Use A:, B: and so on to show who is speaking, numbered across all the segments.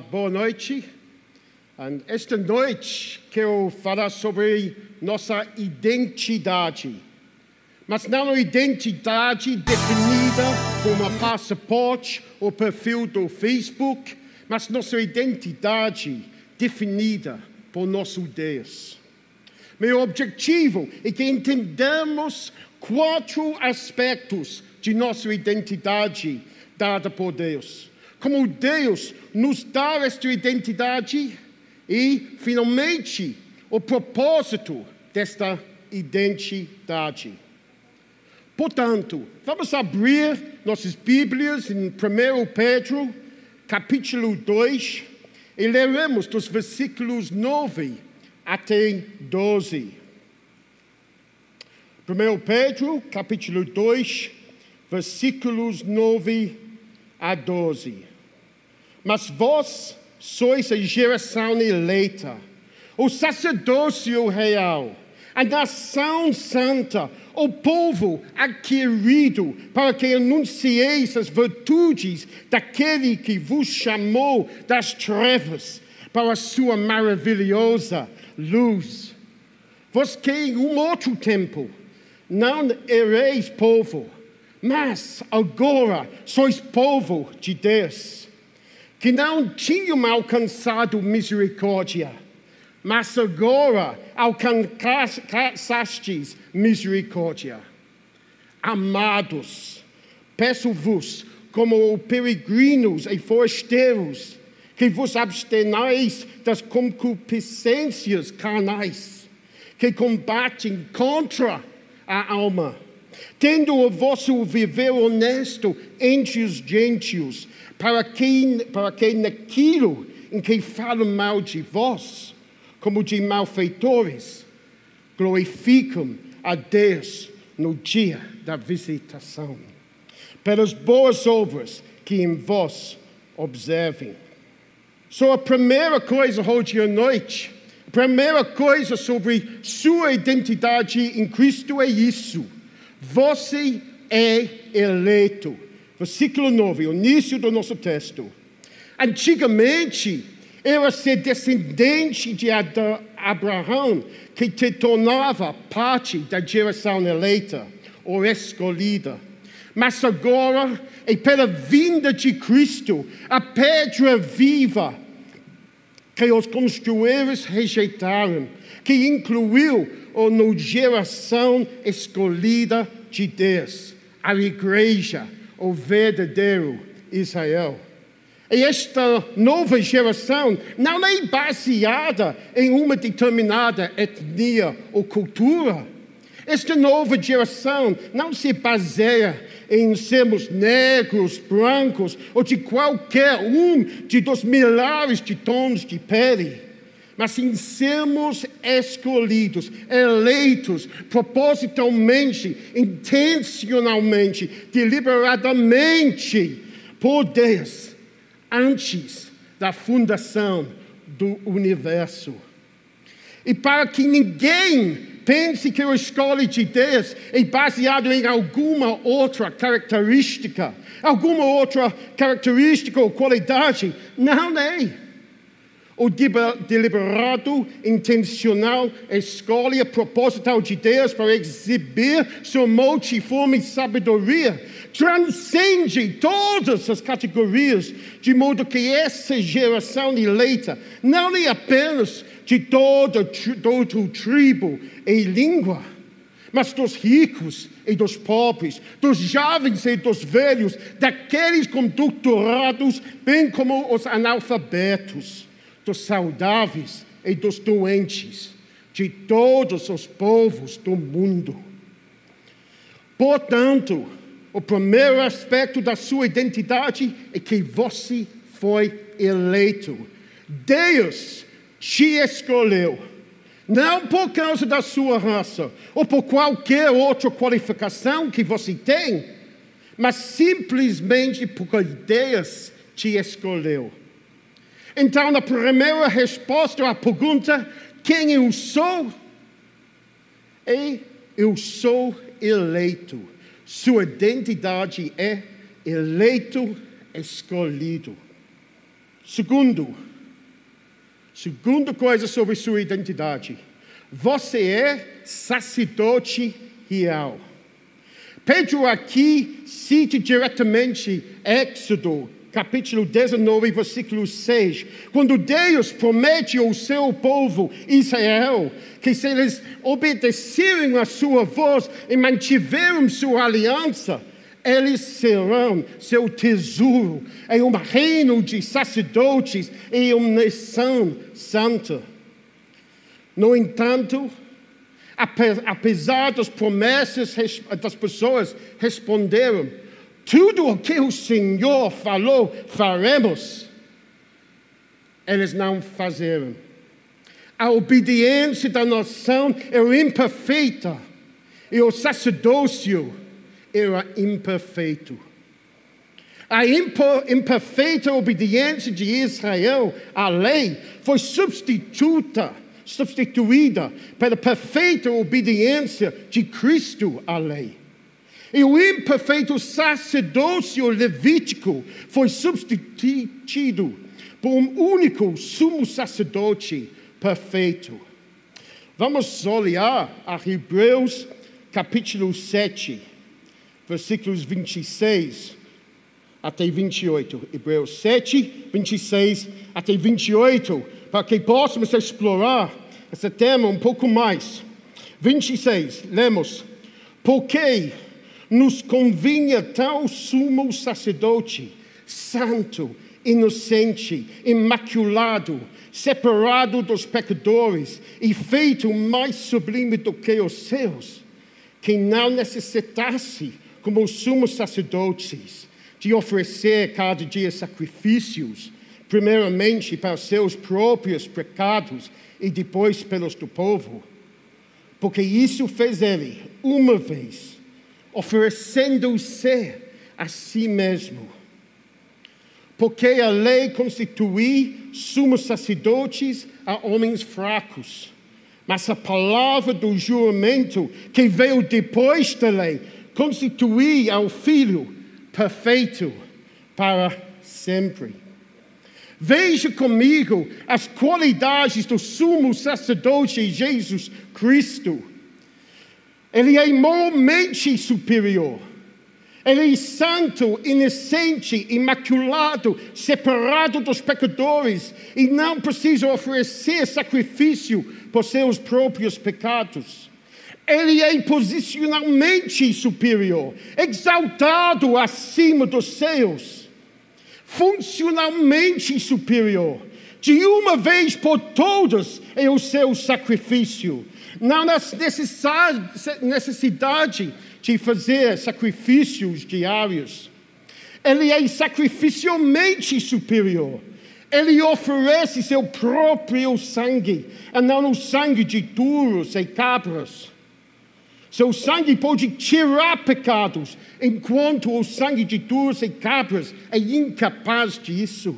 A: Boa noite. And esta noite quero falar sobre nossa identidade. Mas não identidade definida como um passaporte ou perfil do Facebook, mas nossa identidade definida por nosso Deus. Meu objetivo é que entendamos quatro aspectos de nossa identidade dada por Deus. Como Deus nos dá esta identidade e, finalmente, o propósito desta identidade. Portanto, vamos abrir nossas Bíblias em 1 Pedro, capítulo 2, e leremos dos versículos 9 até 12. 1 Pedro, capítulo 2, versículos 9 a 12. Mas vós sois a geração eleita, o sacerdócio real, a nação santa, o povo adquirido, para que anuncieis as virtudes daquele que vos chamou das trevas para a sua maravilhosa luz. Vós que um outro tempo não ereis povo, mas agora sois povo de Deus, que não tinham alcançado misericórdia, mas agora alcançastes misericórdia. Amados, peço-vos, como peregrinos e forasteiros, que vos abstenais das concupiscências carnais, que combatem contra a alma, tendo o vosso viver honesto entre os gentios, para que, para que naquilo em que falam mal de vós, como de malfeitores, glorificam a Deus no dia da visitação, pelas boas obras que em vós observem. Só a primeira coisa hoje à noite, a primeira coisa sobre sua identidade em Cristo é isso. Você é eleito. Versículo 9, o início do nosso texto. Antigamente, era ser descendente de Abraão que te tornava parte da geração eleita ou escolhida. Mas agora, é pela vinda de Cristo, a pedra viva que os construtores rejeitaram, que incluiu a geração escolhida de Deus, a igreja, o verdadeiro Israel. E esta nova geração não é baseada em uma determinada etnia ou cultura. Esta nova geração não se baseia em sermos negros, brancos ou de qualquer um de dos milhares de tons de pele, mas em sermos escolhidos, eleitos propositalmente, intencionalmente, deliberadamente por Deus antes da fundação do universo. E para que ninguém pense que a escolha de Deus é baseado em alguma outra característica, alguma outra característica ou qualidade, não é. O deliberado, intencional escolha proposital de Deus para exibir sua multiforme sabedoria transcende todas as categorias, de modo que essa geração eleita não é apenas de toda, todo tribo e língua, mas dos ricos e dos pobres, dos jovens e dos velhos, daqueles com doutorados, bem como os analfabetos, dos saudáveis e dos doentes, de todos os povos do mundo. Portanto, o primeiro aspecto da sua identidade é que você foi eleito. Deus te escolheu. Não por causa da sua raça ou por qualquer outra qualificação que você tem, mas simplesmente porque Deus te escolheu. Então, a primeira resposta à pergunta: quem eu sou? É eu sou eleito. Sua identidade é eleito, escolhido. Segundo, segunda coisa sobre sua identidade. Você é sacerdote real. Pedro aqui cita diretamente Êxodo, capítulo 19, versículo 6, quando Deus promete ao seu povo Israel que se eles obedecerem a sua voz e mantiverem sua aliança, eles serão seu tesouro em um reino de sacerdotes e uma nação santa. No entanto, apesar das promessas das pessoas responderam, tudo o que o Senhor falou, faremos. Eles não fizeram. A obediência da nação era imperfeita e o sacerdócio era imperfeito. A imperfeita obediência de Israel à lei foi substituta substituída pela perfeita obediência de Cristo à lei. E o imperfeito sacerdócio levítico foi substituído por um único sumo sacerdote perfeito. Vamos olhar a Hebreus capítulo 7, versículos 26 até 28. Hebreus 7, 26 até 28 para que possamos explorar esse tema um pouco mais. 26, lemos. Porque nos convinha tal sumo sacerdote, santo, inocente, imaculado, separado dos pecadores e feito mais sublime do que os céus, que não necessitasse, como os sumos sacerdotes, de oferecer cada dia sacrifícios primeiramente para seus próprios pecados e depois pelos do povo. Porque isso fez ele uma vez, oferecendo-se a si mesmo. Porque a lei constitui sumos sacerdotes a homens fracos. Mas a palavra do juramento que veio depois da lei constitui ao Filho perfeito para sempre. Veja comigo as qualidades do sumo sacerdote Jesus Cristo. Ele é moralmente superior. Ele é santo, inocente, imaculado, separado dos pecadores e não precisa oferecer sacrifício por seus próprios pecados. Ele é posicionalmente superior, exaltado acima dos céus funcionalmente superior. De uma vez por todas é o seu sacrifício. Não há necessidade de fazer sacrifícios diários. Ele é sacrificialmente superior. Ele oferece seu próprio sangue, e não o sangue de touros e cabras. Seu sangue pode tirar pecados, enquanto o sangue de touros e cabras é incapaz disso.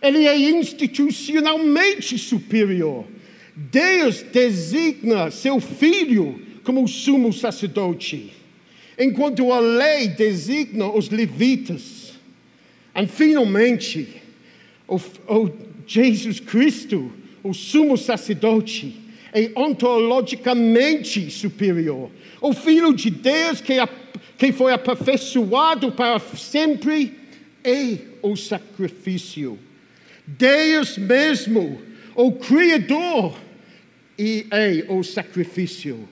A: Ele é institucionalmente superior. Deus designa seu filho como sumo sacerdote, enquanto a lei designa os levitas. E finalmente, o, o Jesus Cristo, o sumo sacerdote, é ontologicamente superior. O Filho de Deus que, que foi aperfeiçoado para sempre é o sacrifício. Deus mesmo, o Criador, e é o sacrifício,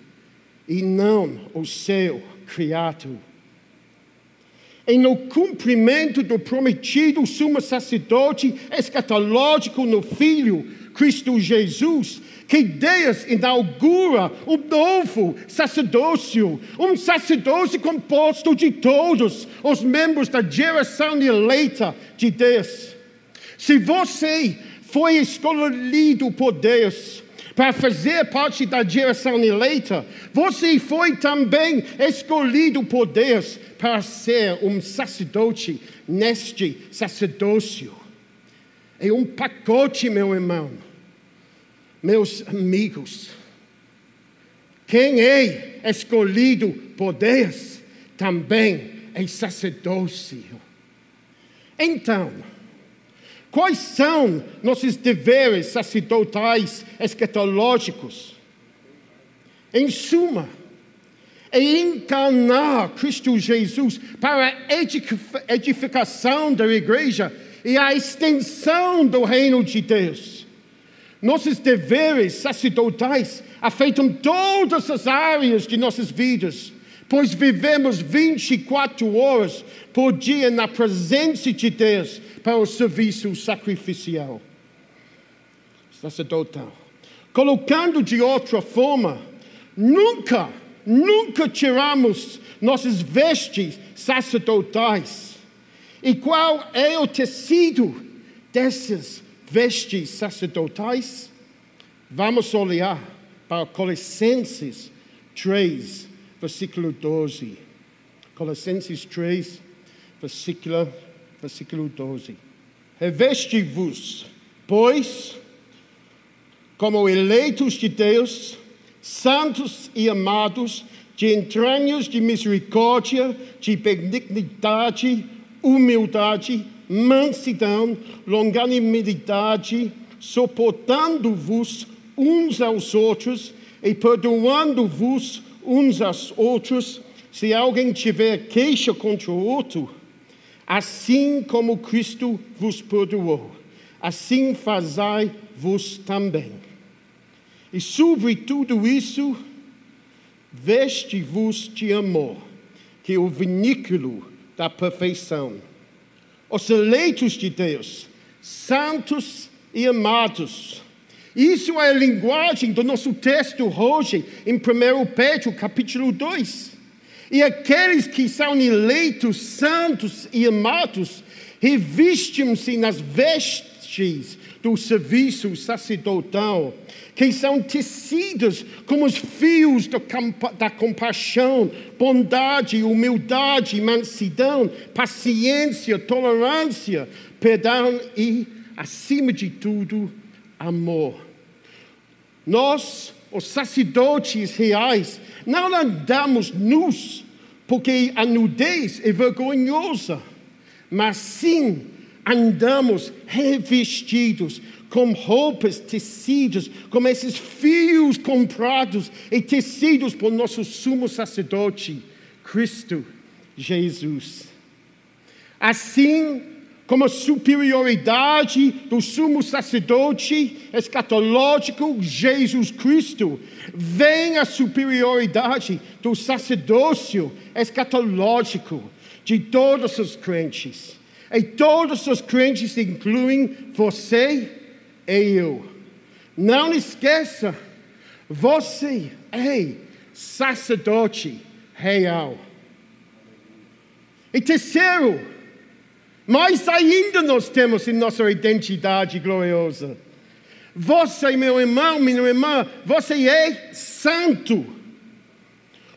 A: e não o seu criado. E no cumprimento do prometido sumo sacerdote escatológico no Filho, Cristo Jesus, que Deus inaugura um novo sacerdócio, um sacerdócio composto de todos os membros da geração eleita de Deus. Se você foi escolhido por Deus para fazer parte da geração eleita, você foi também escolhido por Deus para ser um sacerdote neste sacerdócio. É um pacote, meu irmão meus amigos, quem é escolhido por Deus também é sacerdócio. Então, Quais são nossos deveres sacerdotais escatológicos? Em suma, é encarnar Cristo Jesus para a edificação da igreja e a extensão do reino de Deus. Nossos deveres sacerdotais afetam todas as áreas de nossas vidas, pois vivemos 24 horas por dia na presença de Deus para o serviço sacrificial. Sacerdotal. Colocando de outra forma, nunca, nunca tiramos nossas vestes sacerdotais. E qual é o tecido dessas vestes sacerdotais? Vamos olhar para Colossenses 3, versículo 12. Colossenses 3, versículo, versículo 12. Reveste-vos, pois, como eleitos de Deus, santos e amados, de entranhas de misericórdia, de benignidade, humildade, mansidão, longanimidade, suportando-vos uns aos outros e perdoando-vos uns aos outros, se alguém tiver queixa contra o outro, assim como Cristo vos perdoou, assim fazai vos também. E sobre tudo isso, veste-vos de amor, que é o vinículo da perfeição. Os eleitos de Deus, santos e amados, isso é a linguagem do nosso texto hoje, em 1 Pedro, capítulo 2. E aqueles que são eleitos, santos e amados, revestem-se nas vestes do serviço sacerdotal, que são tecidos como os fios da compaixão, bondade, humildade, mansidão, paciência, tolerância, perdão e, acima de tudo, amor. Nós, os sacerdotes reais, não andamos nus, porque a nudez é vergonhosa, mas sim andamos revestidos com roupas tecidas, com esses fios comprados e tecidos por nosso sumo sacerdote, Cristo Jesus. Assim, como superioridade do sumo sacerdote escatológico Jesus Cristo, vem a superioridade do sacerdócio escatológico de todos os crentes. E todos os crentes incluem você e eu. Não esqueça, você é sacerdote real. E terceiro, mais ainda nós temos em nossa identidade gloriosa. Você, meu irmão, minha irmã, você é santo.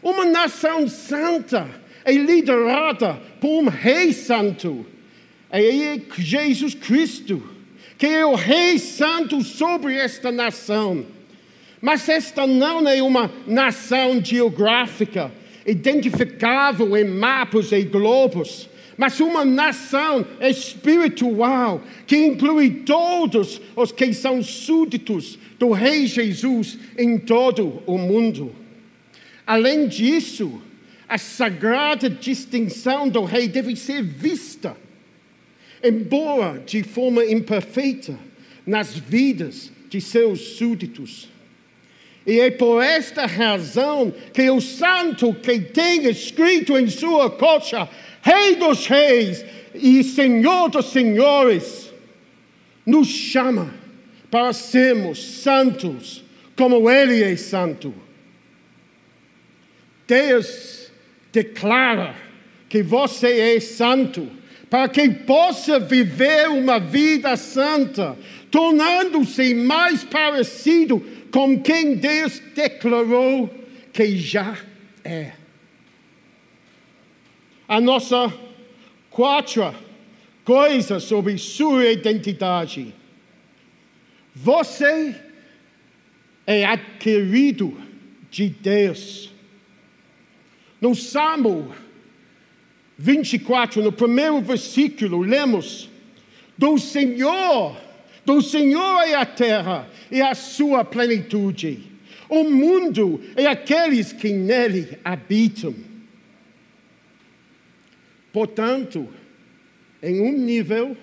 A: Uma nação santa é liderada por um rei santo. É Jesus Cristo, que é o rei santo sobre esta nação. Mas esta não é uma nação geográfica, identificável em mapas e globos mas uma nação espiritual que inclui todos os que são súditos do Rei Jesus em todo o mundo. Além disso, a sagrada distinção do Rei deve ser vista, embora de forma imperfeita, nas vidas de seus súditos. E é por esta razão que o santo que tem escrito em sua coxa Rei dos Reis e Senhor dos Senhores, nos chama para sermos santos como Ele é santo. Deus declara que você é santo para que possa viver uma vida santa, tornando-se mais parecido com quem Deus declarou que já é a nossa quarta coisa sobre sua identidade. Você é adquirido de Deus. No Salmo 24, no primeiro versículo, lemos: do Senhor. Do Senhor é a terra e a sua plenitude. O mundo e aqueles que nele habitam. Portanto, em um nível,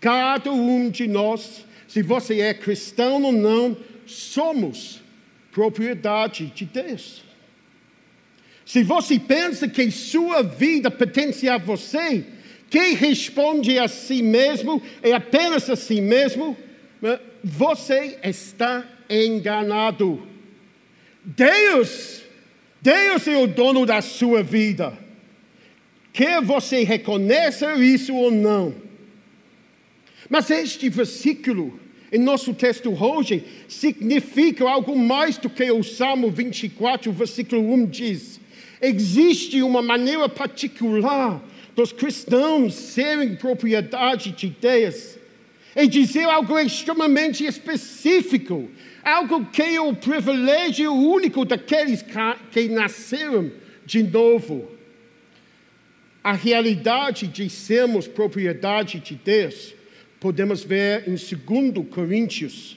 A: cada um de nós, se você é cristão ou não, somos propriedade de Deus. Se você pensa que sua vida pertence a você, quem responde a si mesmo é apenas a si mesmo, né, você está enganado. Deus, Deus é o dono da sua vida. Quer você reconheça isso ou não. Mas este versículo, em nosso texto hoje, significa algo mais do que o Salmo 24, versículo 1 diz. Existe uma maneira particular dos cristãos serem propriedade de Deus. E dizer algo extremamente específico, algo que é o privilégio único daqueles que nasceram de novo a realidade de sermos propriedade de Deus, podemos ver em 2 Coríntios,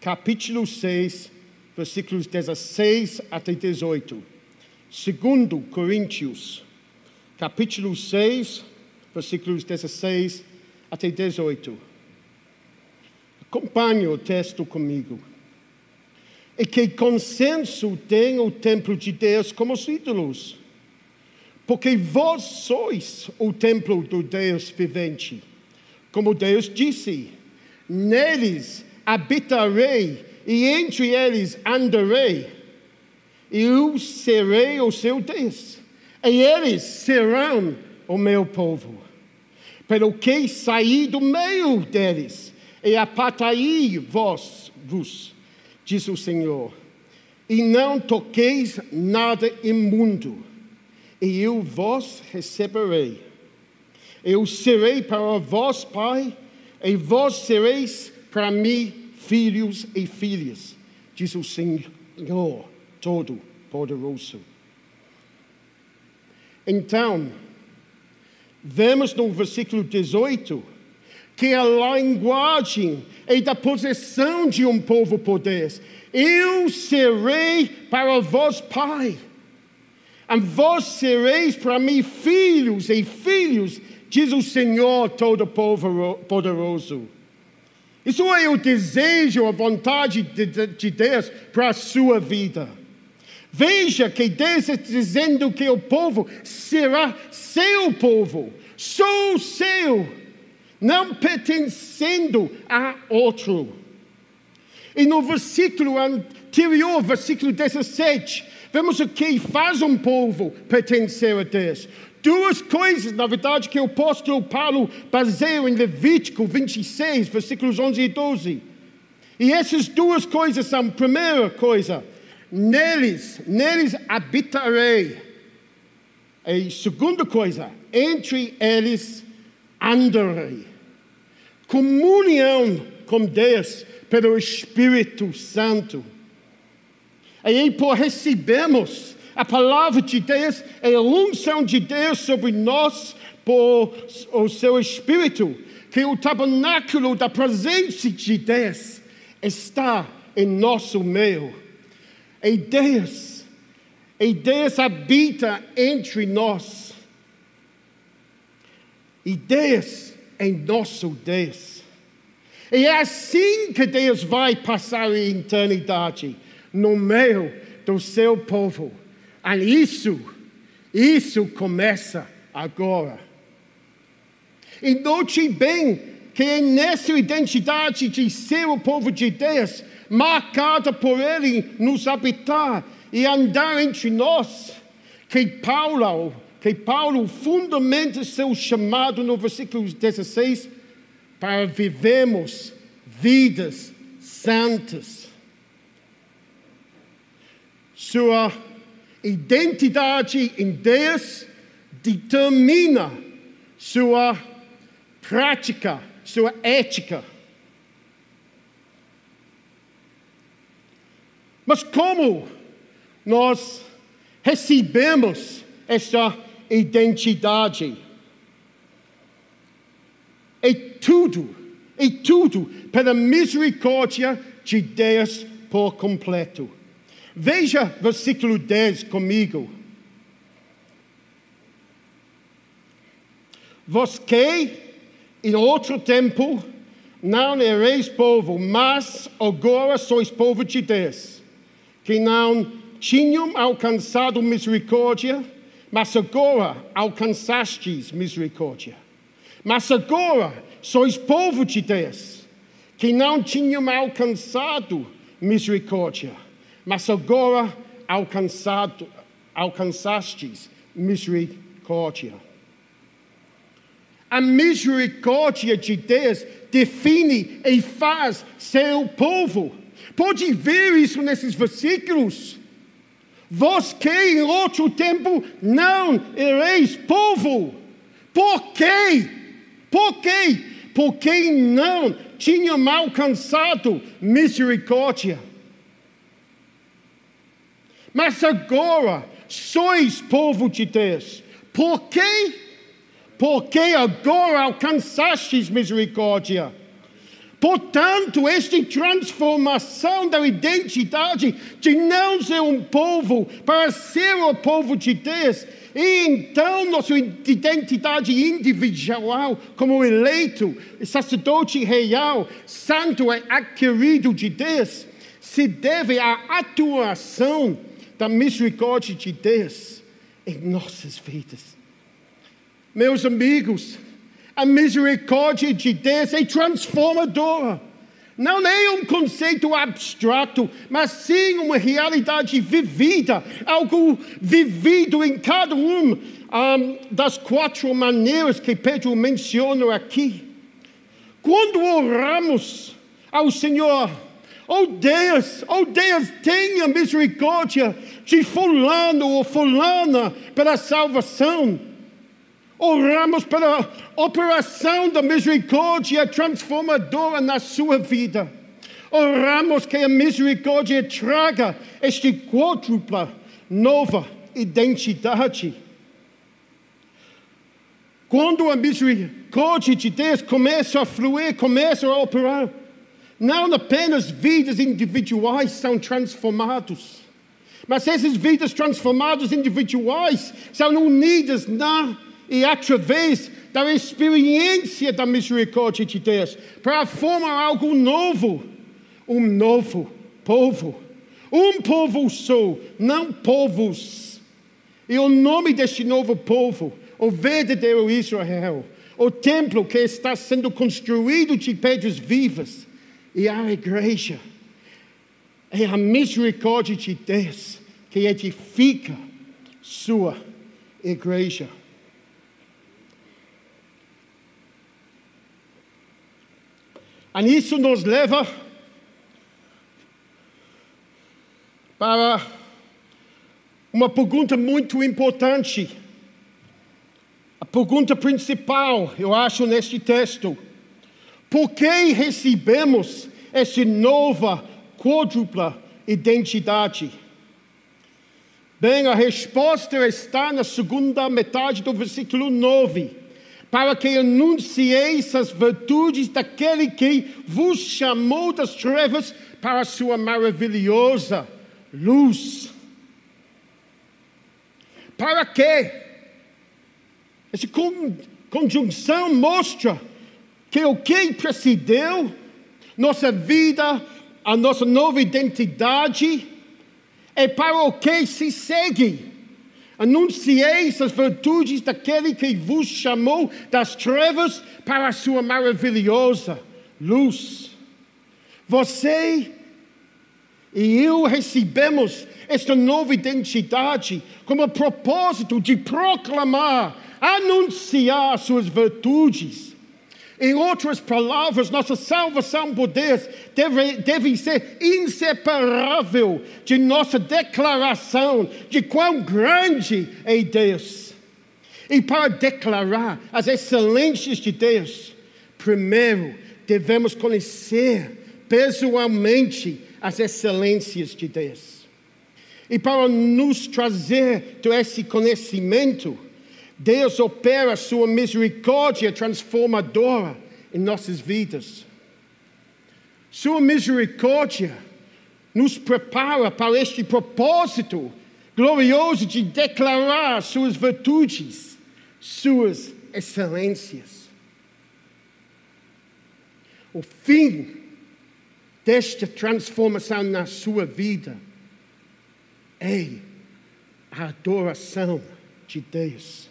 A: capítulo 6, versículos 16 até 18. 2 Coríntios, capítulo 6, versículos 16 até 18. Acompanhe o texto comigo. E que consenso tem o templo de Deus como os ídolos? Porque vós sois o templo do Deus vivente. Como Deus disse: neles habitarei e entre eles andarei, e eu serei o seu Deus, e eles serão o meu povo. Pelo que saí do meio deles, e apartai vós vos, diz o Senhor, e não toqueis nada imundo e eu vos receberei. Eu serei para vós pai, e vós sereis para mim filhos e filhas, diz o Senhor Todo-Poderoso. Então, vemos no versículo 18 que a linguagem é da possessão de um povo por Deus. Eu serei para vós pai e vós sereis para mim filhos e filhos, diz o Senhor Todo-Poderoso. Isso é o desejo, a vontade de Deus para a sua vida. Veja que Deus está dizendo que o povo será seu povo, sou seu, não pertencendo a outro. E no versículo anterior, versículo 17, Vemos o que faz um povo pertencer a Deus. Duas coisas, na verdade, que o apóstolo Paulo baseia em Levítico 26, versículos 11 e 12. E essas duas coisas são, primeira coisa, neles, neles habitarei. E segunda coisa, entre eles andarei. Comunhão com Deus pelo Espírito Santo. E por recebermos a palavra de Deus e a unção de Deus sobre nós por o seu Espírito, que o tabernáculo da presença de Deus está em nosso meio. E Deus, e Deus habita entre nós. E Deus é nosso Deus. E é assim que Deus vai passar a eternidade no meio do seu povo. E isso, isso começa agora. E note bem que é nessa identidade de ser o povo de Deus, marcada por Ele nos habitar e andar entre nós, que Paulo, que Paulo fundamenta seu chamado no versículo 16 para vivermos vidas santas sua identidade em Deus determina sua prática, sua ética. Mas como nós recebemos essa identidade? é tudo, é tudo pela misericórdia de Deus por completo. Veja versículo 10 comigo. Vós que, em outro tempo, não ereis povo, mas agora sois povo de Deus, que não tinham alcançado misericórdia, mas agora alcançastes misericórdia. Mas agora sois povo de Deus, que não tinham alcançado misericórdia, mas agora alcançado, alcançastes misericórdia. A misericórdia de Deus define e faz seu povo. Pode ver isso nesses versículos. Vós que em outro tempo não ereis povo. Por quê? Por quê? Porque não tinham alcançado misericórdia. Mas agora sois povo de Deus. Por quê? porque agora alcançastes misericórdia. Portanto, esta transformação da identidade de não ser um povo para ser o povo de Deus, e então nossa identidade individual como eleito, sacerdote real, santo e adquirido de Deus, se deve à atuação da misericórdia de Deus em nossas vidas. Meus amigos, a misericórdia de Deus é transformadora. Não é um conceito abstrato, mas sim uma realidade vivida, algo vivido em cada um, um das quatro maneiras que Pedro menciona aqui. Quando oramos ao Senhor, oh Deus, oh Deus, tenha misericórdia de fulano ou fulana pela salvação. Oramos pela operação da misericórdia transformadora na sua vida. Oramos que a misericórdia traga este quádrupla nova identidade. Quando a misericórdia de Deus começa a fluir, começa a operar, não apenas vidas individuais são transformadas, mas essas vidas transformadas individuais são unidas na e através da experiência da misericórdia de Deus, para formar algo novo, um novo povo. Um povo só, não povos. E o nome deste novo povo, o verdadeiro Israel, o templo que está sendo construído de pedras vivas, e a igreja. É a misericórdia de Deus que edifica sua igreja. E isso nos leva para uma pergunta muito importante. A pergunta principal, eu acho, neste texto: por que recebemos essa nova quádrupla identidade? Bem, a resposta está na segunda metade do versículo 9 para que anuncieis as virtudes daquele que vos chamou das trevas para a sua maravilhosa luz. Para quê? Essa conjunção mostra que o que precedeu nossa vida, a nossa nova identidade, é para o que se segue. Anuncieis as virtudes daquele que vos chamou das trevas para a sua maravilhosa luz. Você e eu recebemos esta nova identidade como propósito de proclamar, anunciar suas virtudes em outras palavras, nossa salvação por Deus deve, deve ser inseparável de nossa declaração de quão grande é Deus. E para declarar as excelências de Deus, primeiro devemos conhecer pessoalmente as excelências de Deus. E para nos trazer esse conhecimento, Deus opera sua misericórdia transformadora em nossas vidas. Sua misericórdia nos prepara para este propósito glorioso de declarar suas virtudes, suas excelências. O fim desta transformação na sua vida é a adoração de Deus.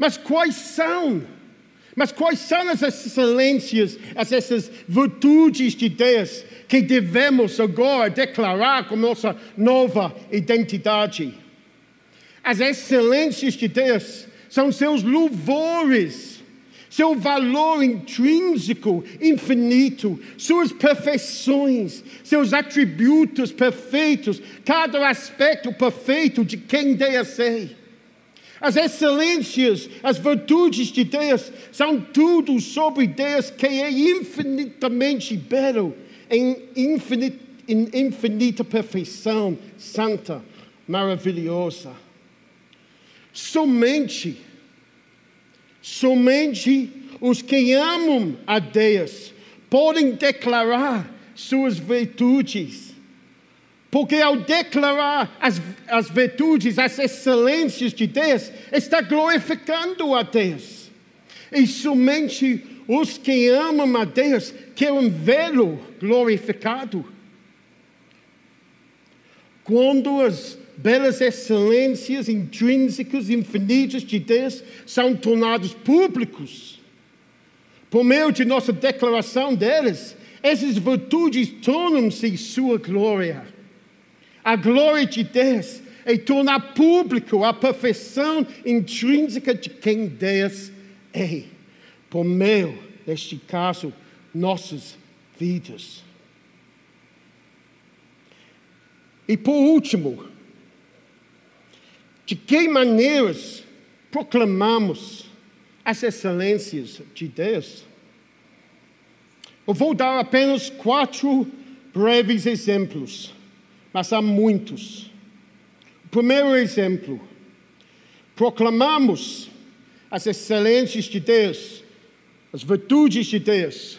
A: Mas quais são? Mas quais são as excelências, as essas virtudes de Deus que devemos agora declarar como nossa nova identidade? As excelências de Deus são seus louvores, seu valor intrínseco, infinito, suas perfeições, seus atributos perfeitos, cada aspecto perfeito de quem Deus é. As excelências, as virtudes de Deus são tudo sobre Deus que é infinitamente belo, em infinita, em infinita perfeição, santa, maravilhosa. Somente, somente os que amam a Deus podem declarar suas virtudes porque ao declarar as, as virtudes, as excelências de Deus, está glorificando a Deus. E somente os que amam a Deus querem vê-lo glorificado. Quando as belas excelências intrínsecas, infinitas de Deus são tornados públicos, por meio de nossa declaração deles, essas virtudes tornam-se sua glória. A glória de Deus é tornar público a perfeição intrínseca de quem Deus é, por meio, neste caso, nossas vidas. E por último, de que maneiras proclamamos as excelências de Deus? Eu vou dar apenas quatro breves exemplos mas há muitos. O primeiro exemplo: proclamamos as excelências de Deus, as virtudes de Deus,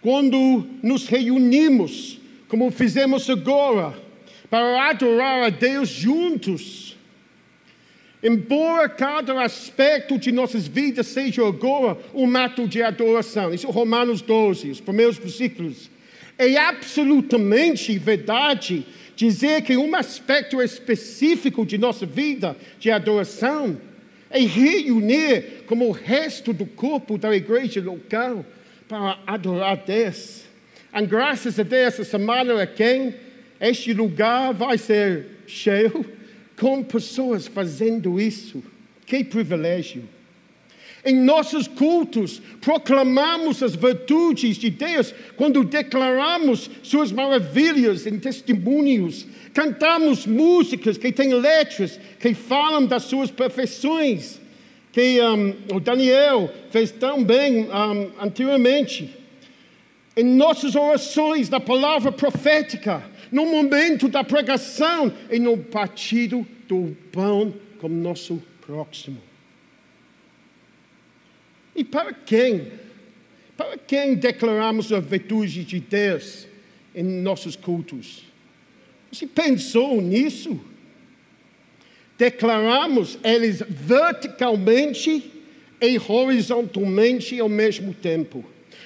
A: quando nos reunimos, como fizemos agora, para adorar a Deus juntos. Embora cada aspecto de nossas vidas seja agora um ato de adoração, isso é Romanos 12, os primeiros versículos, é absolutamente verdade dizer que um aspecto específico de nossa vida de adoração é reunir como o resto do corpo da igreja local para adorar Deus. E graças a Deus, essa semana aqui, este lugar vai ser cheio com pessoas fazendo isso. Que privilégio! Em nossos cultos, proclamamos as virtudes de Deus quando declaramos suas maravilhas em testemunhos. Cantamos músicas que têm letras que falam das suas perfeições, que um, o Daniel fez tão bem um, anteriormente. Em nossas orações, na palavra profética, no momento da pregação e no partido do pão como nosso próximo. E para quem? Para quem declaramos a virtude de Deus em nossos cultos? Você pensou nisso? Declaramos eles verticalmente e horizontalmente ao mesmo tempo.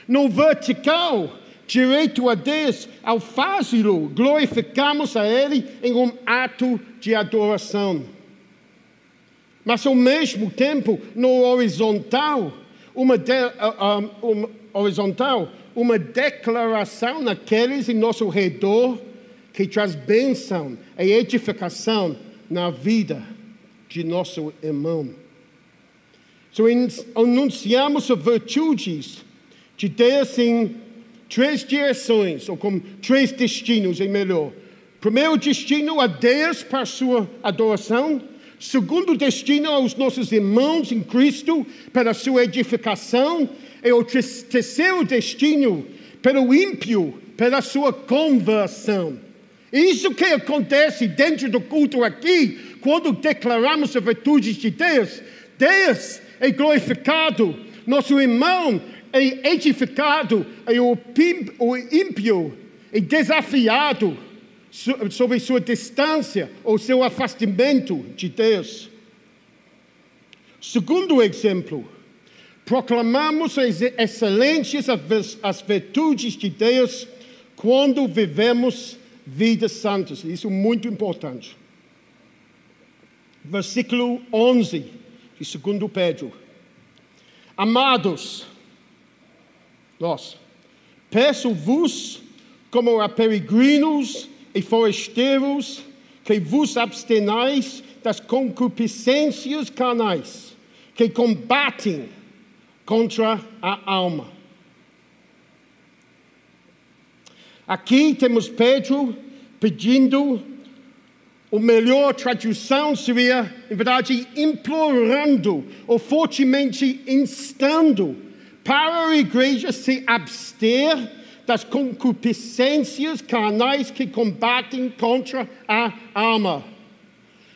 A: No vertical, direito a Deus, ao fazê-lo, glorificamos a Ele em um ato de adoração. Mas ao mesmo tempo, no horizontal, uma, de, uh, um, horizontal, uma declaração naqueles em nosso redor que traz bênção e edificação na vida de nosso irmão. So, anunciamos as virtudes de Deus em três direções, ou com três destinos, é melhor. Primeiro destino a Deus para sua adoração. Segundo destino aos nossos irmãos em Cristo para sua edificação. E o terceiro destino para o ímpio, para sua conversão. Isso que acontece dentro do culto aqui, quando declaramos a virtude de Deus. Deus é glorificado nosso irmão é edificado e o pim- o ímpio é desafiado sobre sua distância ou seu afastamento de Deus. Segundo exemplo, proclamamos as excelências, as- virtudes de Deus quando vivemos vidas santas. Isso é muito importante. Versículo 11 de 2 Pedro. Amados, nós, peço-vos, como a peregrinos e forasteiros, que vos abstenais das concupiscências carnais, que combatem contra a alma. Aqui temos Pedro pedindo, o melhor tradução seria, em verdade, implorando ou fortemente instando para a igreja se abster das concupiscências carnais que combatem contra a alma.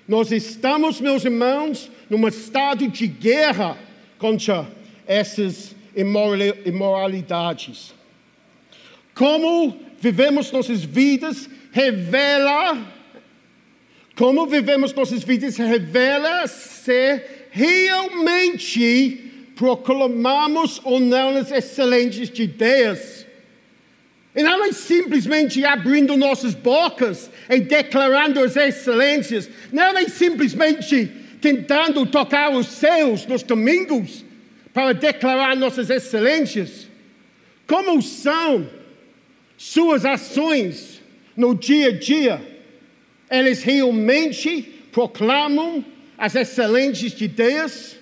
A: Nós estamos, meus irmãos, num estado de guerra contra essas imorali- imoralidades. Como vivemos nossas vidas revela, como vivemos nossas vidas revela se realmente proclamamos ou não as excelências de Deus. E não é simplesmente abrindo nossas bocas e declarando as excelências. Não é simplesmente tentando tocar os céus nos domingos para declarar nossas excelências. Como são suas ações no dia a dia? Eles realmente proclamam as excelências de Deus?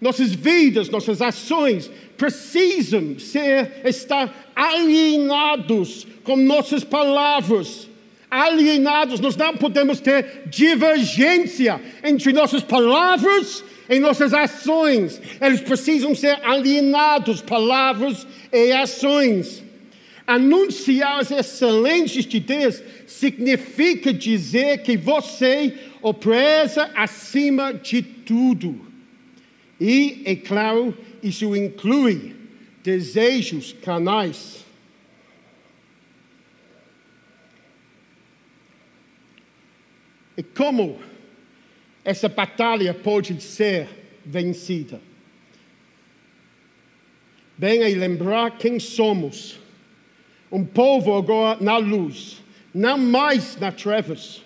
A: Nossas vidas, nossas ações precisam ser, estar alienados com nossas palavras. Alienados, nós não podemos ter divergência entre nossas palavras e nossas ações. Eles precisam ser alienados, palavras e ações. Anunciar as excelências de Deus significa dizer que você o preza acima de tudo. E, é claro, isso inclui desejos carnais. E como essa batalha pode ser vencida? Bem, é lembrar quem somos. Um povo agora na luz, não mais nas trevas.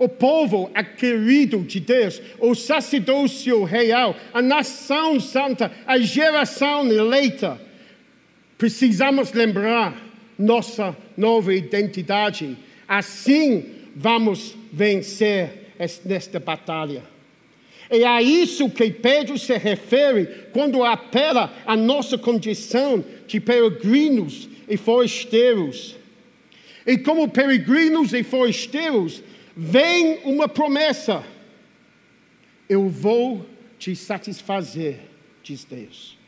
A: O povo querido de Deus, o sacerdócio real, a nação santa, a geração eleita. Precisamos lembrar nossa nova identidade. Assim vamos vencer nesta batalha. E a isso que Pedro se refere quando apela à nossa condição de peregrinos e forasteiros. E como peregrinos e forasteiros, vem uma promessa: eu vou te satisfazer, diz Deus.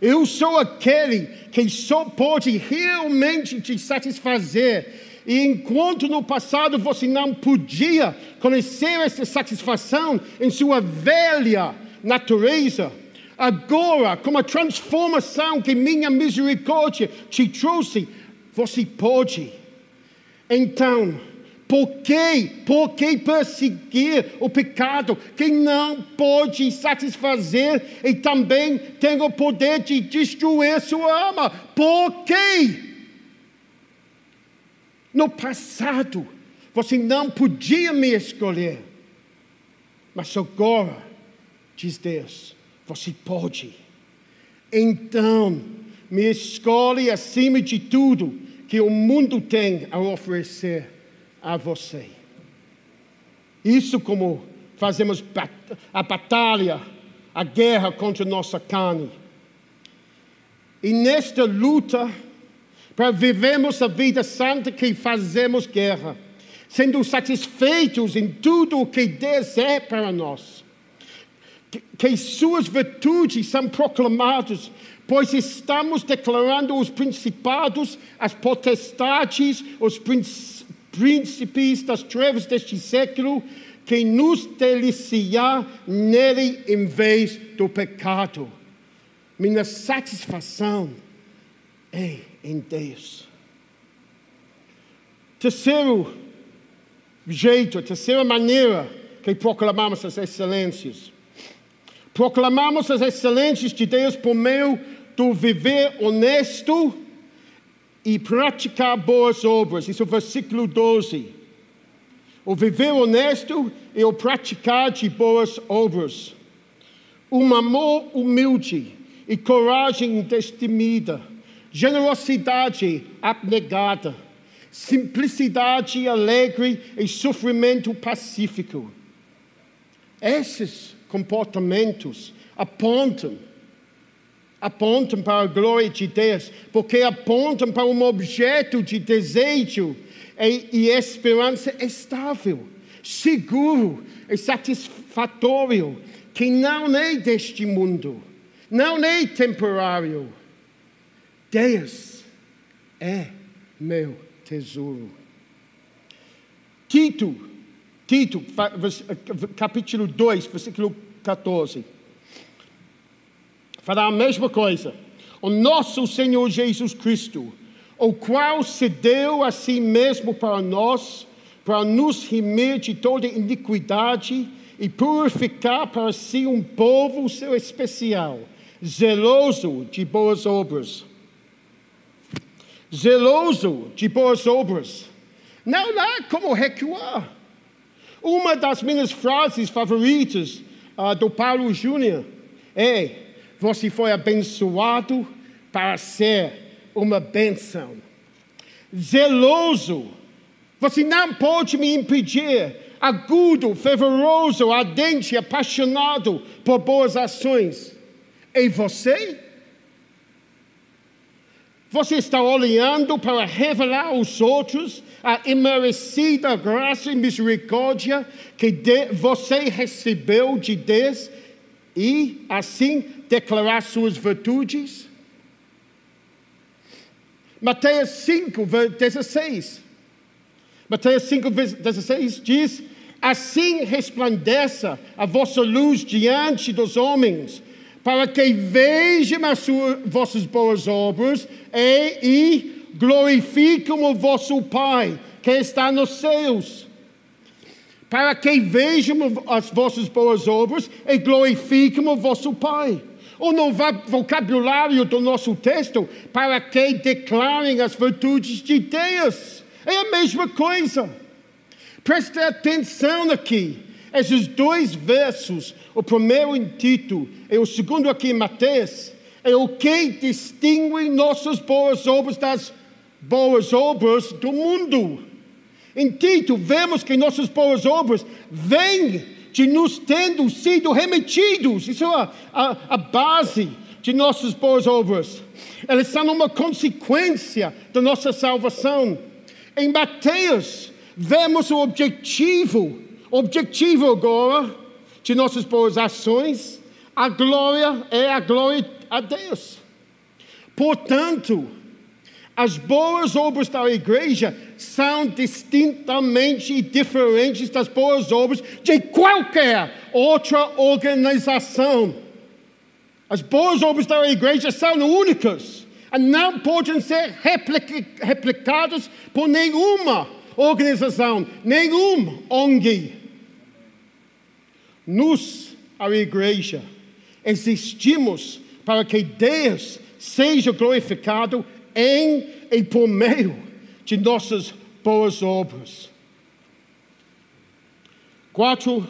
A: Eu sou aquele que só pode realmente te satisfazer. E enquanto no passado você não podia conhecer essa satisfação em sua velha natureza, agora, com a transformação que minha misericórdia te trouxe, você pode. Então, por que, por que perseguir o pecado que não pode satisfazer e também tem o poder de destruir sua alma? Por quê? No passado, você não podia me escolher, mas agora, diz Deus, você pode. Então, me escolhe acima de tudo que o mundo tem a oferecer a você. Isso como fazemos a batalha, a guerra contra nossa carne. E nesta luta, para vivermos a vida santa que fazemos guerra, sendo satisfeitos em tudo o que Deus é para nós. Que, suas virtudes são proclamadas, pois estamos declarando os principados, as potestades, os príncipes das trevas deste século, que nos deliciar nele em vez do pecado. Minha satisfação é em Deus. Terceiro jeito, terceira maneira que proclamamos as excelências. Proclamamos as excelências de Deus por meio do viver honesto e praticar boas obras. Isso é o versículo 12. O viver honesto e o praticar de boas obras. Um amor humilde e coragem destemida. Generosidade abnegada simplicidade alegre e sofrimento pacífico. Esses comportamentos apontam apontam para a glória de Deus, porque apontam para um objeto de desejo e, e esperança estável, seguro e satisfatório, que não é deste mundo, não é temporário. Deus é meu tesouro. Tito, Tito, capítulo 2, versículo 14. Fala a mesma coisa. O nosso Senhor Jesus Cristo, o qual se deu a si mesmo para nós, para nos remir de toda iniquidade e purificar para si um povo seu especial, zeloso de boas obras zeloso de boas obras. Não há como recuar. Uma das minhas frases favoritas uh, do Paulo Júnior é: Você foi abençoado para ser uma benção. Zeloso. Você não pode me impedir. Agudo, fervoroso, ardente, apaixonado por boas ações. E você? Você está olhando para revelar aos outros a imerecida graça e misericórdia que você recebeu de Deus e assim declarar suas virtudes? Mateus 5, 16. Mateus 5, 16 diz: Assim resplandeça a vossa luz diante dos homens para que vejam as suas, vossas boas obras e, e o vosso Pai que está nos céus. Para que vejam as vossas boas obras e glorifiquem o vosso Pai. Ou no vocabulário do nosso texto, para que declarem as virtudes de Deus. É a mesma coisa. Preste atenção aqui. Esses dois versos o primeiro em Tito e o segundo aqui em Mateus é o que distingue nossas boas obras das boas obras do mundo. Em Tito, vemos que nossas boas obras vêm de nos tendo sido remetidos. Isso é a, a, a base de nossas boas obras. Elas são uma consequência da nossa salvação. Em Mateus, vemos o objetivo, objetivo agora de nossas boas ações, a glória é a glória a Deus. Portanto, as boas obras da igreja são distintamente diferentes das boas obras de qualquer outra organização. As boas obras da igreja são únicas e não podem ser replicadas por nenhuma organização, nenhum ONG. Nos, a igreja, existimos para que Deus seja glorificado em e por meio de nossas boas obras. Quatro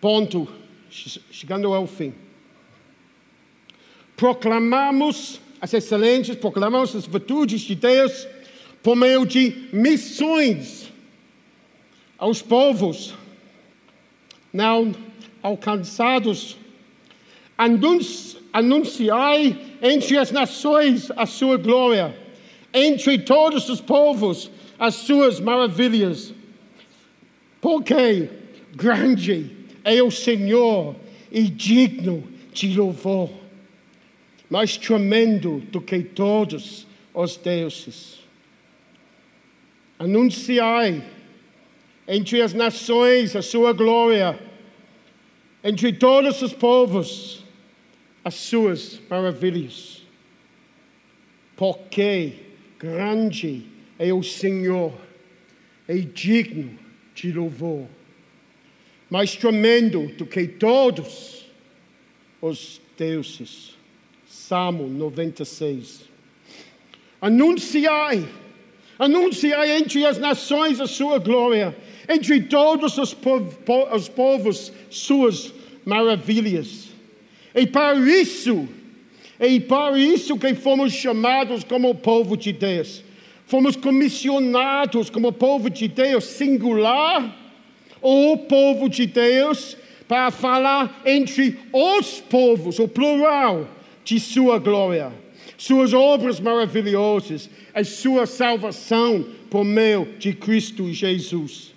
A: ponto, chegando ao fim. Proclamamos as excelências, proclamamos as virtudes de Deus por meio de missões aos povos não alcançados. Anunciai entre as nações a sua glória, entre todos os povos as suas maravilhas. Porque grande é o Senhor e digno de louvor, mais tremendo do que todos os deuses. Anunciai entre as nações a sua glória, entre todos os povos as suas maravilhas. Porque grande é o Senhor, é digno de louvor, mais tremendo do que todos os deuses. Salmo 96. Anunciai, anunciai entre as nações a sua glória, entre todos os, os povos suas maravilhas. E para isso, e para isso que fomos chamados como povo de Deus. Fomos comissionados como povo de Deus singular, ou povo de Deus, para falar entre os povos, o plural, de sua glória, suas obras maravilhosas, a sua salvação por meio de Cristo Jesus.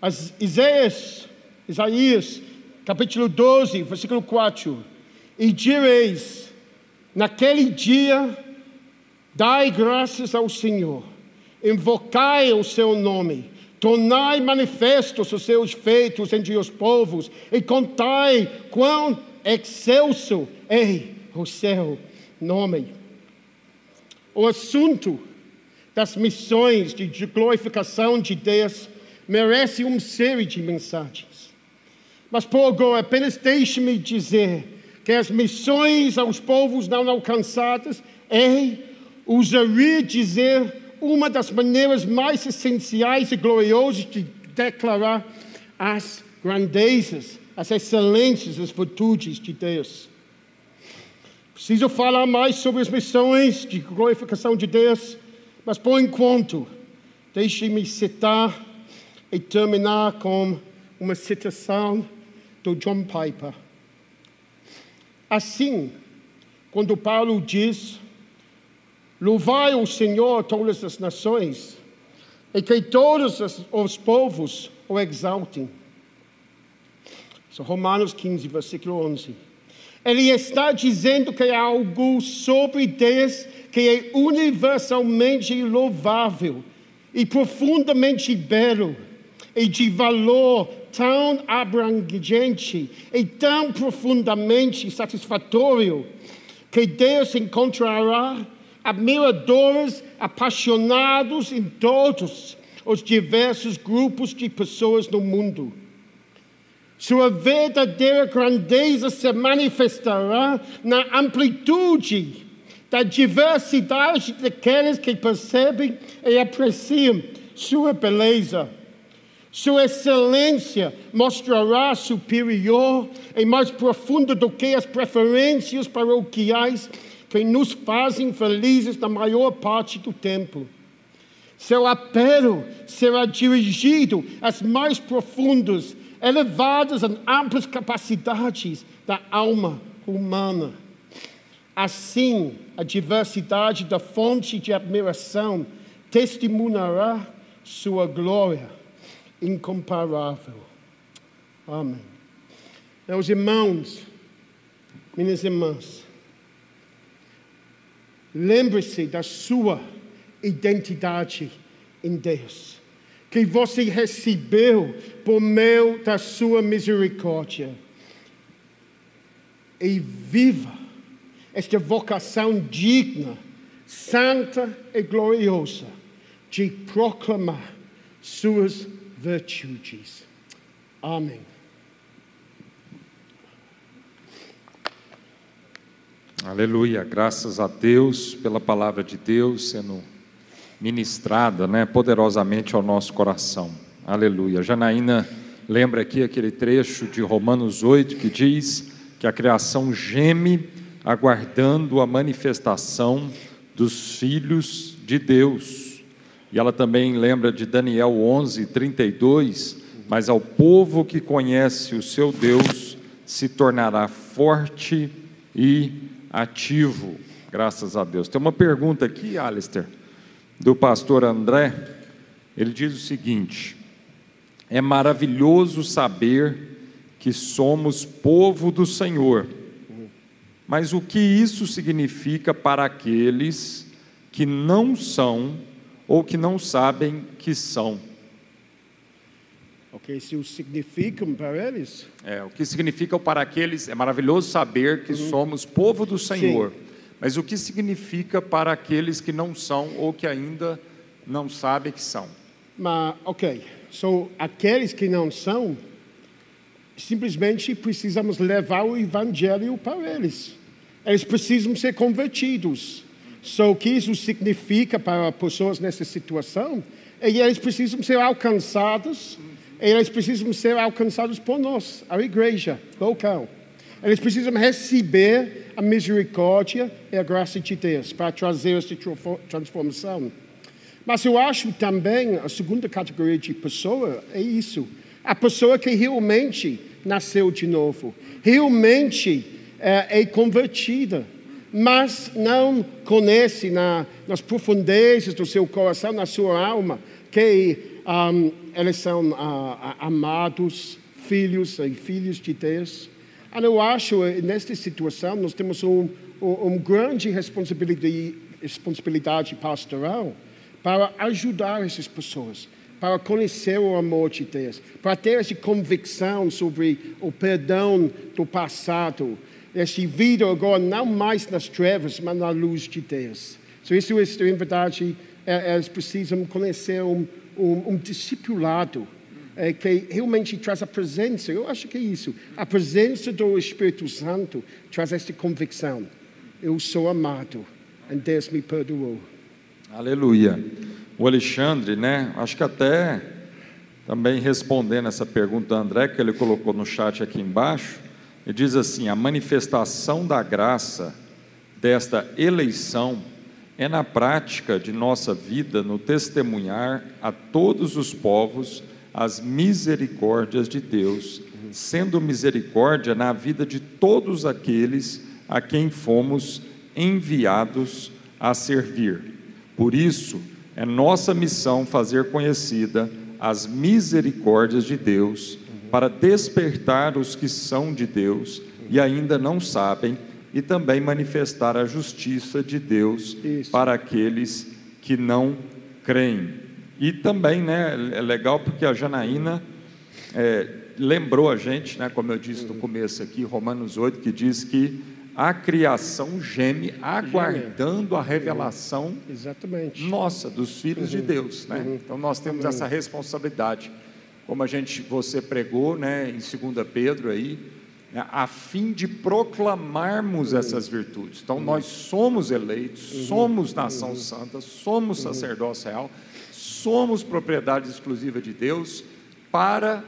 A: As Isaías, Isaías, capítulo 12, versículo 4. E direis, naquele dia, dai graças ao Senhor, invocai o seu nome, tornai manifestos os seus feitos entre os povos, e contai quão excelso é o seu nome. O assunto das missões de glorificação de Deus merece uma série de mensagens. Mas por agora, apenas deixe-me dizer que as missões aos povos não alcançados é, usaria dizer, uma das maneiras mais essenciais e gloriosas de declarar as grandezas, as excelências, as virtudes de Deus. Preciso falar mais sobre as missões de glorificação de Deus, mas por enquanto, deixe-me citar e terminar com uma citação do John Piper. Assim, quando Paulo diz: Louvai o Senhor todas as nações, e que todos os povos o exaltem. Isso, Romanos 15, versículo 11. Ele está dizendo que há algo sobre Deus que é universalmente louvável e profundamente belo e de valor tão abrangente e tão profundamente satisfatório que Deus encontrará admiradores apaixonados em todos os diversos grupos de pessoas no mundo. Sua verdadeira grandeza se manifestará na amplitude da diversidade daqueles que percebem e apreciam sua beleza. Sua excelência mostrará superior e mais profunda do que as preferências paroquiais que nos fazem felizes na maior parte do tempo. Seu apelo será dirigido às mais profundas, elevadas e amplas capacidades da alma humana. Assim, a diversidade da fonte de admiração testemunhará sua glória incomparável. Amém. Meus irmãos, minhas irmãs, lembre-se da sua identidade em Deus, que você recebeu por meio da sua misericórdia. E viva esta vocação digna, santa e gloriosa de proclamar suas virtudes. Amém.
B: Aleluia, graças a Deus pela palavra de Deus sendo ministrada né, poderosamente ao nosso coração. Aleluia. Janaína lembra aqui aquele trecho de Romanos 8 que diz que a criação geme aguardando a manifestação dos filhos de Deus. E ela também lembra de Daniel 11, 32, mas ao povo que conhece o seu Deus se tornará forte e ativo, graças a Deus. Tem uma pergunta aqui, Alistair, do pastor André. Ele diz o seguinte: É maravilhoso saber que somos povo do Senhor, mas o que isso significa para aqueles que não são ou que não sabem que são.
A: Ok, isso significa para eles.
B: É, o que significa para aqueles, é maravilhoso saber que
A: Uhum.
B: somos povo do Senhor, mas o que significa para aqueles que não são ou que ainda não sabem que são?
A: Mas, ok, so, aqueles que não são, simplesmente precisamos levar o evangelho para eles. Eles precisam ser convertidos. O que isso significa para pessoas nessa situação? É que eles precisam ser alcançados, eles precisam ser alcançados por nós, a igreja local. Eles precisam receber a misericórdia e a graça de Deus para trazer essa transfor- transformação. Mas eu acho também a segunda categoria de pessoa é isso. A pessoa que realmente nasceu de novo, realmente é, é convertida, mas não conhece na, nas profundezas do seu coração, na sua alma, que um, eles são ah, amados, filhos e filhos de Deus. Eu acho, eh, nesta situação, nós temos um, um, um grande responsabilidade, responsabilidade pastoral para ajudar essas pessoas, para conhecer o amor de Deus, para ter essa convicção sobre o perdão do passado, essa vida agora não mais nas trevas, mas na luz de Deus. So, isso, isso em verdade, é, eles precisam conhecer um, um, um discipulado é, que realmente traz a presença, eu acho que é isso, a presença do Espírito Santo traz essa convicção. Eu sou amado, e Deus me perdoou.
B: Aleluia. O Alexandre, né? Acho que até também respondendo essa pergunta do André, que ele colocou no chat aqui embaixo, ele diz assim: a manifestação da graça desta eleição é na prática de nossa vida no testemunhar a todos os povos as misericórdias de Deus, sendo misericórdia na vida de todos aqueles a quem fomos enviados a servir. Por isso, é nossa missão fazer conhecida as misericórdias de Deus, para despertar os que são de Deus e ainda não sabem, e também manifestar a justiça de Deus
A: Isso.
B: para aqueles que não creem. E também, né, é legal porque a Janaína é, lembrou a gente, né, como eu disse no começo aqui, Romanos 8, que diz que a criação geme aguardando a revelação
A: Exatamente.
B: nossa, dos filhos de Deus, né? Então nós temos essa responsabilidade, como a gente você pregou, né, em 2 Pedro aí, né, a fim de proclamarmos essas virtudes. Então nós somos eleitos, somos nação santa, somos sacerdócio real, somos propriedade exclusiva de Deus para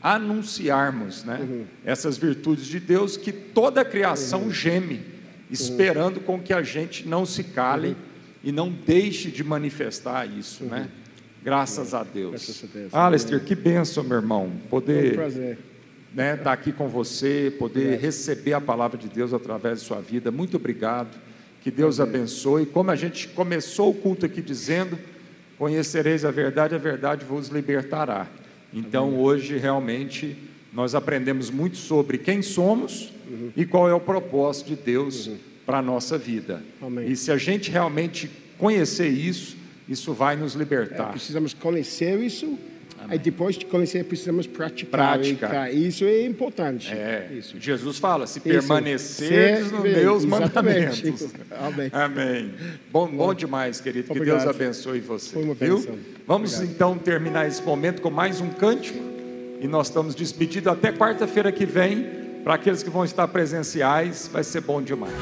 B: anunciarmos, né, essas virtudes de Deus que toda a criação geme, esperando com que a gente não se cale e não deixe de manifestar isso, né? Graças a Deus. Alistair, que bênção, meu irmão,
A: um
B: poder né, estar aqui com você, poder receber a palavra de Deus através de sua vida. Muito obrigado. Que Deus abençoe. Como a gente começou o culto aqui dizendo, conhecereis a verdade, a verdade vos libertará. Então, hoje, realmente, nós aprendemos muito sobre quem somos e qual é o propósito de Deus para a nossa vida.
A: Amém.
B: E se a gente realmente conhecer isso, isso vai nos
A: É,
B: libertar.
A: precisamos conhecer isso, e depois de conhecer, precisamos praticar.
B: Prática.
A: Isso é importante.
B: É,
A: Isso.
B: Jesus fala: se
A: Isso.
B: permanecerdes nos meus mandamentos.
A: Amém.
B: Amém. Bom, bom demais, querido. Que
A: Obrigado.
B: Deus abençoe você.
A: Foi uma
B: viu?
A: bênção.
B: Vamos
A: Obrigado.
B: então terminar esse momento com mais um cântico. E nós estamos despedidos até quarta-feira que vem. Para aqueles que vão estar presenciais, vai ser bom demais.